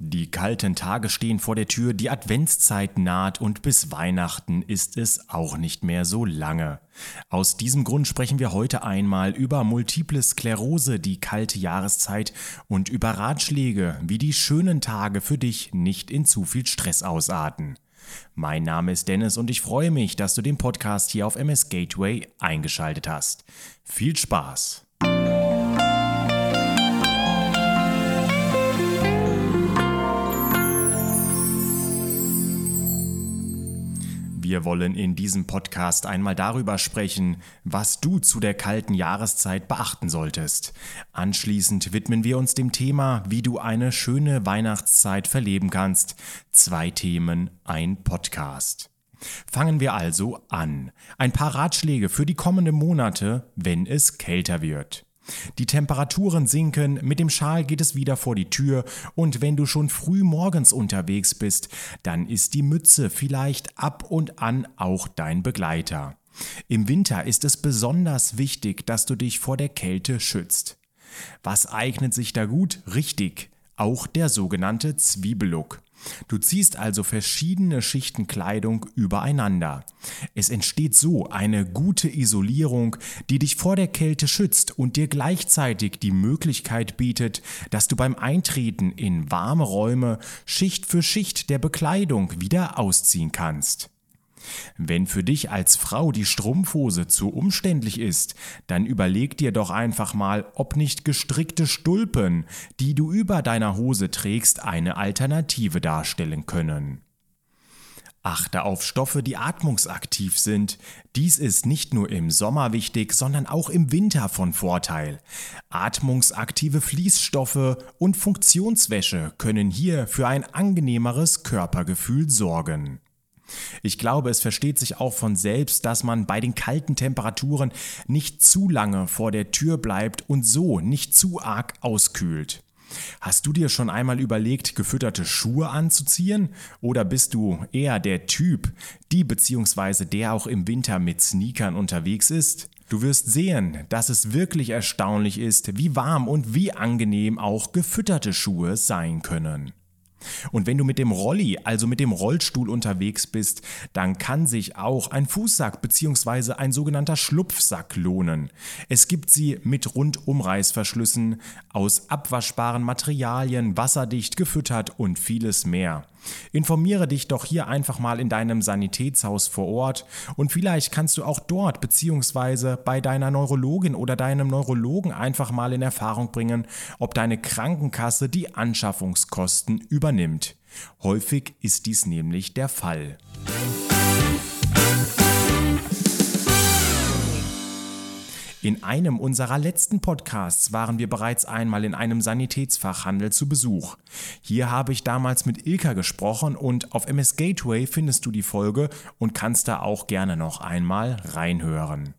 Die kalten Tage stehen vor der Tür, die Adventszeit naht und bis Weihnachten ist es auch nicht mehr so lange. Aus diesem Grund sprechen wir heute einmal über multiple Sklerose, die kalte Jahreszeit und über Ratschläge, wie die schönen Tage für dich nicht in zu viel Stress ausarten. Mein Name ist Dennis und ich freue mich, dass du den Podcast hier auf MS Gateway eingeschaltet hast. Viel Spaß! Wir wollen in diesem Podcast einmal darüber sprechen, was du zu der kalten Jahreszeit beachten solltest. Anschließend widmen wir uns dem Thema, wie du eine schöne Weihnachtszeit verleben kannst. Zwei Themen, ein Podcast. Fangen wir also an. Ein paar Ratschläge für die kommenden Monate, wenn es kälter wird. Die Temperaturen sinken, mit dem Schal geht es wieder vor die Tür und wenn du schon früh morgens unterwegs bist, dann ist die Mütze vielleicht ab und an auch dein Begleiter. Im Winter ist es besonders wichtig, dass du dich vor der Kälte schützt. Was eignet sich da gut? Richtig, auch der sogenannte Zwiebellook. Du ziehst also verschiedene Schichten Kleidung übereinander. Es entsteht so eine gute Isolierung, die dich vor der Kälte schützt und dir gleichzeitig die Möglichkeit bietet, dass du beim Eintreten in warme Räume Schicht für Schicht der Bekleidung wieder ausziehen kannst. Wenn für dich als Frau die Strumpfhose zu umständlich ist, dann überleg dir doch einfach mal, ob nicht gestrickte Stulpen, die du über deiner Hose trägst, eine Alternative darstellen können. Achte auf Stoffe, die atmungsaktiv sind. Dies ist nicht nur im Sommer wichtig, sondern auch im Winter von Vorteil. Atmungsaktive Fließstoffe und Funktionswäsche können hier für ein angenehmeres Körpergefühl sorgen. Ich glaube, es versteht sich auch von selbst, dass man bei den kalten Temperaturen nicht zu lange vor der Tür bleibt und so nicht zu arg auskühlt. Hast du dir schon einmal überlegt, gefütterte Schuhe anzuziehen? Oder bist du eher der Typ, die bzw. der auch im Winter mit Sneakern unterwegs ist? Du wirst sehen, dass es wirklich erstaunlich ist, wie warm und wie angenehm auch gefütterte Schuhe sein können. Und wenn du mit dem Rolli, also mit dem Rollstuhl unterwegs bist, dann kann sich auch ein Fußsack bzw. ein sogenannter Schlupfsack lohnen. Es gibt sie mit Rundumreißverschlüssen, aus abwaschbaren Materialien, wasserdicht gefüttert und vieles mehr. Informiere dich doch hier einfach mal in deinem Sanitätshaus vor Ort und vielleicht kannst du auch dort bzw. bei deiner Neurologin oder deinem Neurologen einfach mal in Erfahrung bringen, ob deine Krankenkasse die Anschaffungskosten übernimmt. Häufig ist dies nämlich der Fall. In einem unserer letzten Podcasts waren wir bereits einmal in einem Sanitätsfachhandel zu Besuch. Hier habe ich damals mit Ilka gesprochen und auf MS Gateway findest du die Folge und kannst da auch gerne noch einmal reinhören.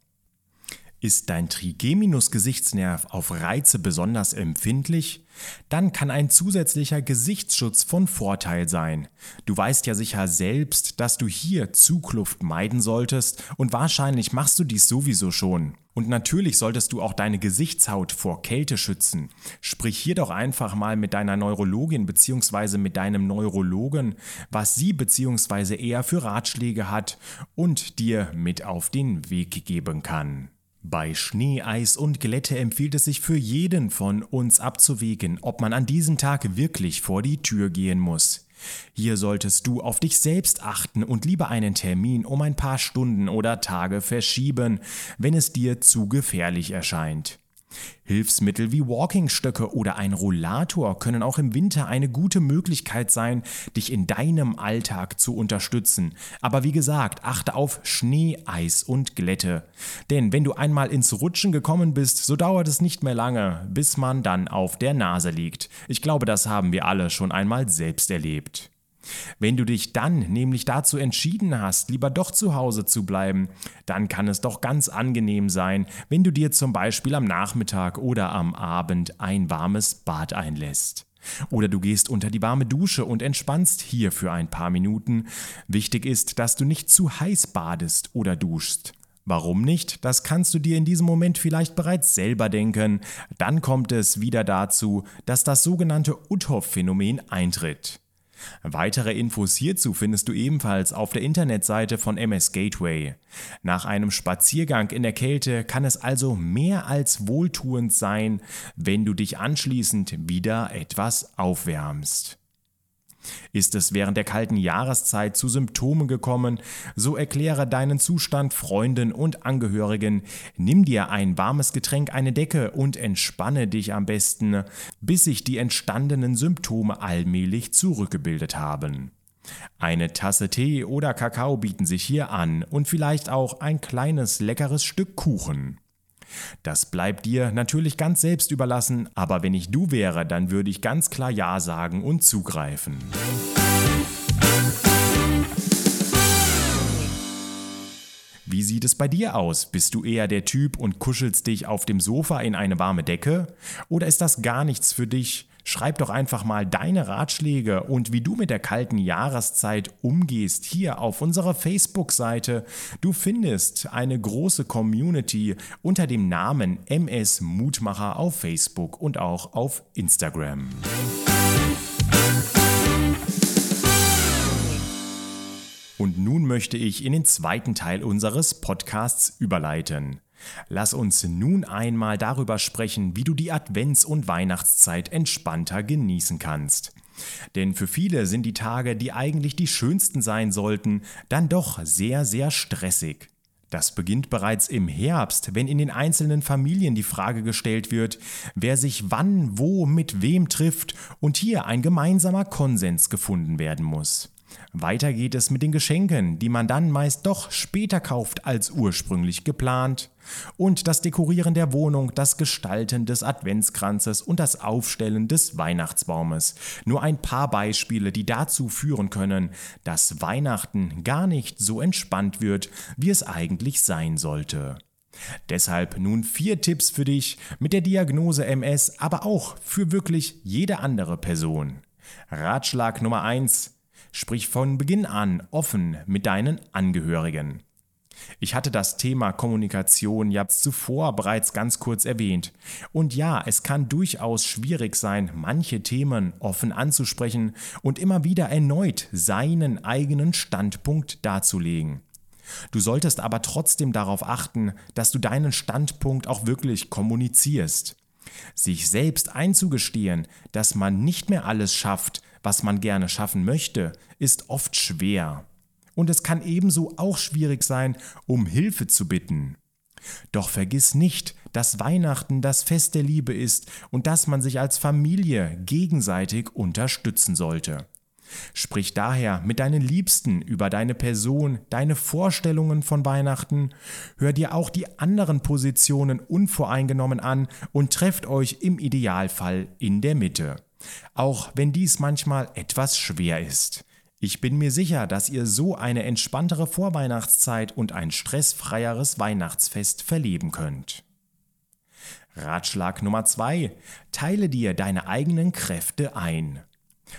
Ist dein Trigeminus-Gesichtsnerv auf Reize besonders empfindlich? Dann kann ein zusätzlicher Gesichtsschutz von Vorteil sein. Du weißt ja sicher selbst, dass du hier Zugluft meiden solltest und wahrscheinlich machst du dies sowieso schon. Und natürlich solltest du auch deine Gesichtshaut vor Kälte schützen. Sprich hier doch einfach mal mit deiner Neurologin bzw. mit deinem Neurologen, was sie bzw. er für Ratschläge hat und dir mit auf den Weg geben kann. Bei Schnee, Eis und Glätte empfiehlt es sich für jeden von uns abzuwägen, ob man an diesem Tag wirklich vor die Tür gehen muss. Hier solltest du auf dich selbst achten und lieber einen Termin um ein paar Stunden oder Tage verschieben, wenn es dir zu gefährlich erscheint. Hilfsmittel wie Walkingstöcke oder ein Rollator können auch im Winter eine gute Möglichkeit sein, dich in deinem Alltag zu unterstützen. Aber wie gesagt, achte auf Schnee, Eis und Glätte. Denn wenn du einmal ins Rutschen gekommen bist, so dauert es nicht mehr lange, bis man dann auf der Nase liegt. Ich glaube, das haben wir alle schon einmal selbst erlebt. Wenn du dich dann nämlich dazu entschieden hast, lieber doch zu Hause zu bleiben, dann kann es doch ganz angenehm sein, wenn du dir zum Beispiel am Nachmittag oder am Abend ein warmes Bad einlässt. Oder du gehst unter die warme Dusche und entspannst hier für ein paar Minuten. Wichtig ist, dass du nicht zu heiß badest oder duschst. Warum nicht? Das kannst du dir in diesem Moment vielleicht bereits selber denken. Dann kommt es wieder dazu, dass das sogenannte Uthoff-Phänomen eintritt. Weitere Infos hierzu findest du ebenfalls auf der Internetseite von MS Gateway. Nach einem Spaziergang in der Kälte kann es also mehr als wohltuend sein, wenn du dich anschließend wieder etwas aufwärmst. Ist es während der kalten Jahreszeit zu Symptomen gekommen, so erkläre deinen Zustand Freunden und Angehörigen, nimm dir ein warmes Getränk, eine Decke und entspanne dich am besten, bis sich die entstandenen Symptome allmählich zurückgebildet haben. Eine Tasse Tee oder Kakao bieten sich hier an und vielleicht auch ein kleines leckeres Stück Kuchen. Das bleibt dir natürlich ganz selbst überlassen, aber wenn ich du wäre, dann würde ich ganz klar Ja sagen und zugreifen. Wie sieht es bei dir aus? Bist du eher der Typ und kuschelst dich auf dem Sofa in eine warme Decke? Oder ist das gar nichts für dich? Schreib doch einfach mal deine Ratschläge und wie du mit der kalten Jahreszeit umgehst hier auf unserer Facebook-Seite. Du findest eine große Community unter dem Namen MS Mutmacher auf Facebook und auch auf Instagram. Und nun möchte ich in den zweiten Teil unseres Podcasts überleiten. Lass uns nun einmal darüber sprechen, wie du die Advents- und Weihnachtszeit entspannter genießen kannst. Denn für viele sind die Tage, die eigentlich die schönsten sein sollten, dann doch sehr, sehr stressig. Das beginnt bereits im Herbst, wenn in den einzelnen Familien die Frage gestellt wird, wer sich wann, wo, mit wem trifft und hier ein gemeinsamer Konsens gefunden werden muss. Weiter geht es mit den Geschenken, die man dann meist doch später kauft als ursprünglich geplant. Und das Dekorieren der Wohnung, das Gestalten des Adventskranzes und das Aufstellen des Weihnachtsbaumes. Nur ein paar Beispiele, die dazu führen können, dass Weihnachten gar nicht so entspannt wird, wie es eigentlich sein sollte. Deshalb nun vier Tipps für dich mit der Diagnose MS, aber auch für wirklich jede andere Person. Ratschlag Nummer 1. Sprich von Beginn an offen mit deinen Angehörigen. Ich hatte das Thema Kommunikation ja zuvor bereits ganz kurz erwähnt. Und ja, es kann durchaus schwierig sein, manche Themen offen anzusprechen und immer wieder erneut seinen eigenen Standpunkt darzulegen. Du solltest aber trotzdem darauf achten, dass du deinen Standpunkt auch wirklich kommunizierst. Sich selbst einzugestehen, dass man nicht mehr alles schafft, was man gerne schaffen möchte, ist oft schwer. Und es kann ebenso auch schwierig sein, um Hilfe zu bitten. Doch vergiss nicht, dass Weihnachten das Fest der Liebe ist und dass man sich als Familie gegenseitig unterstützen sollte. Sprich daher mit deinen Liebsten über deine Person, deine Vorstellungen von Weihnachten, hör dir auch die anderen Positionen unvoreingenommen an und trefft euch im Idealfall in der Mitte. Auch wenn dies manchmal etwas schwer ist. Ich bin mir sicher, dass ihr so eine entspanntere Vorweihnachtszeit und ein stressfreieres Weihnachtsfest verleben könnt. Ratschlag Nummer 2. Teile dir deine eigenen Kräfte ein.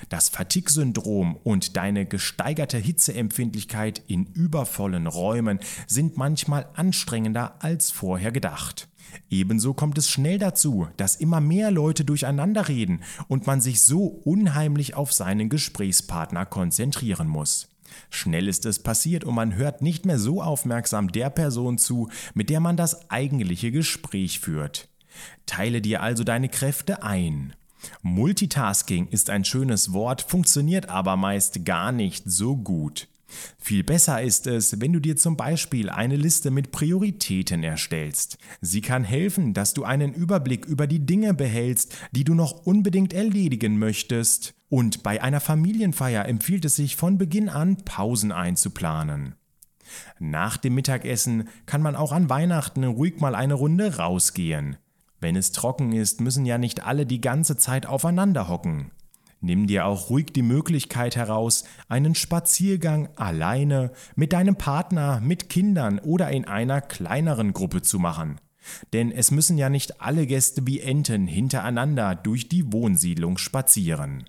Das Fatigue-Syndrom und deine gesteigerte Hitzeempfindlichkeit in übervollen Räumen sind manchmal anstrengender als vorher gedacht. Ebenso kommt es schnell dazu, dass immer mehr Leute durcheinander reden und man sich so unheimlich auf seinen Gesprächspartner konzentrieren muss. Schnell ist es passiert und man hört nicht mehr so aufmerksam der Person zu, mit der man das eigentliche Gespräch führt. Teile dir also deine Kräfte ein. Multitasking ist ein schönes Wort, funktioniert aber meist gar nicht so gut. Viel besser ist es, wenn du dir zum Beispiel eine Liste mit Prioritäten erstellst. Sie kann helfen, dass du einen Überblick über die Dinge behältst, die du noch unbedingt erledigen möchtest. Und bei einer Familienfeier empfiehlt es sich von Beginn an, Pausen einzuplanen. Nach dem Mittagessen kann man auch an Weihnachten ruhig mal eine Runde rausgehen. Wenn es trocken ist, müssen ja nicht alle die ganze Zeit aufeinander hocken. Nimm dir auch ruhig die Möglichkeit heraus, einen Spaziergang alleine, mit deinem Partner, mit Kindern oder in einer kleineren Gruppe zu machen. Denn es müssen ja nicht alle Gäste wie Enten hintereinander durch die Wohnsiedlung spazieren.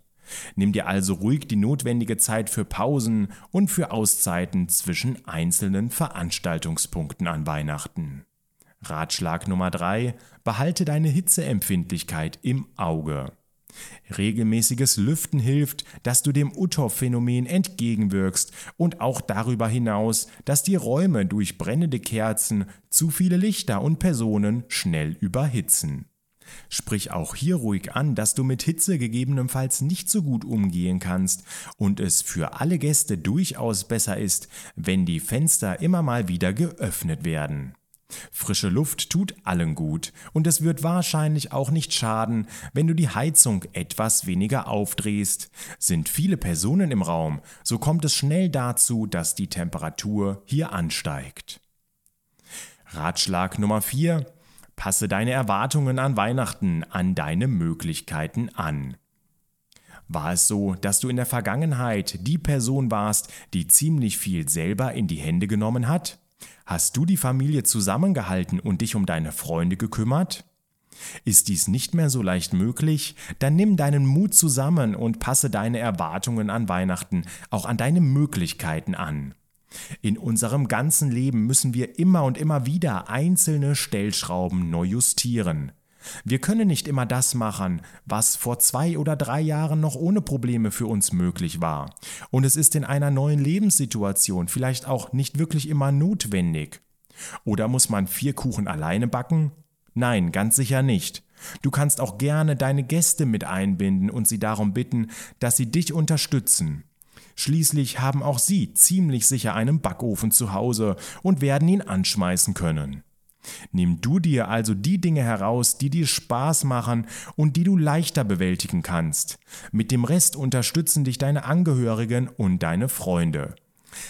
Nimm dir also ruhig die notwendige Zeit für Pausen und für Auszeiten zwischen einzelnen Veranstaltungspunkten an Weihnachten. Ratschlag Nummer 3. Behalte deine Hitzeempfindlichkeit im Auge. Regelmäßiges Lüften hilft, dass du dem Uthoff-Phänomen entgegenwirkst und auch darüber hinaus, dass die Räume durch brennende Kerzen, zu viele Lichter und Personen schnell überhitzen. Sprich auch hier ruhig an, dass du mit Hitze gegebenenfalls nicht so gut umgehen kannst und es für alle Gäste durchaus besser ist, wenn die Fenster immer mal wieder geöffnet werden. Frische Luft tut allen gut und es wird wahrscheinlich auch nicht schaden, wenn du die Heizung etwas weniger aufdrehst. Sind viele Personen im Raum, so kommt es schnell dazu, dass die Temperatur hier ansteigt. Ratschlag Nummer 4. Passe deine Erwartungen an Weihnachten an deine Möglichkeiten an. War es so, dass du in der Vergangenheit die Person warst, die ziemlich viel selber in die Hände genommen hat? Hast du die Familie zusammengehalten und dich um deine Freunde gekümmert? Ist dies nicht mehr so leicht möglich, dann nimm deinen Mut zusammen und passe deine Erwartungen an Weihnachten auch an deine Möglichkeiten an. In unserem ganzen Leben müssen wir immer und immer wieder einzelne Stellschrauben neu justieren. Wir können nicht immer das machen, was vor zwei oder drei Jahren noch ohne Probleme für uns möglich war. Und es ist in einer neuen Lebenssituation vielleicht auch nicht wirklich immer notwendig. Oder muss man vier Kuchen alleine backen? Nein, ganz sicher nicht. Du kannst auch gerne deine Gäste mit einbinden und sie darum bitten, dass sie dich unterstützen. Schließlich haben auch sie ziemlich sicher einen Backofen zu Hause und werden ihn anschmeißen können. Nimm du dir also die Dinge heraus, die dir Spaß machen und die du leichter bewältigen kannst. Mit dem Rest unterstützen dich deine Angehörigen und deine Freunde.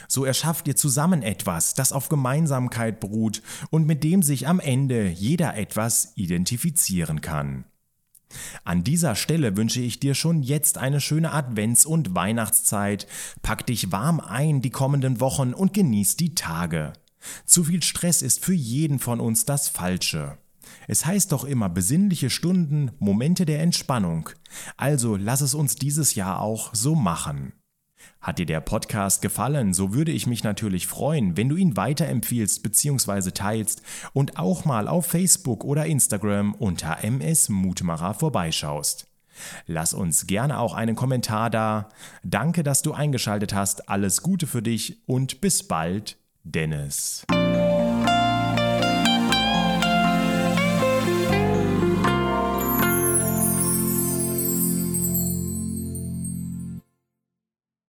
So erschafft ihr zusammen etwas, das auf Gemeinsamkeit beruht und mit dem sich am Ende jeder etwas identifizieren kann. An dieser Stelle wünsche ich dir schon jetzt eine schöne Advents- und Weihnachtszeit. Pack dich warm ein die kommenden Wochen und genieß die Tage. Zu viel Stress ist für jeden von uns das Falsche. Es heißt doch immer besinnliche Stunden, Momente der Entspannung. Also lass es uns dieses Jahr auch so machen. Hat dir der Podcast gefallen, so würde ich mich natürlich freuen, wenn du ihn weiterempfiehlst bzw. teilst und auch mal auf Facebook oder Instagram unter MS Mutmacher vorbeischaust. Lass uns gerne auch einen Kommentar da. Danke, dass du eingeschaltet hast. Alles Gute für dich und bis bald, Dennis.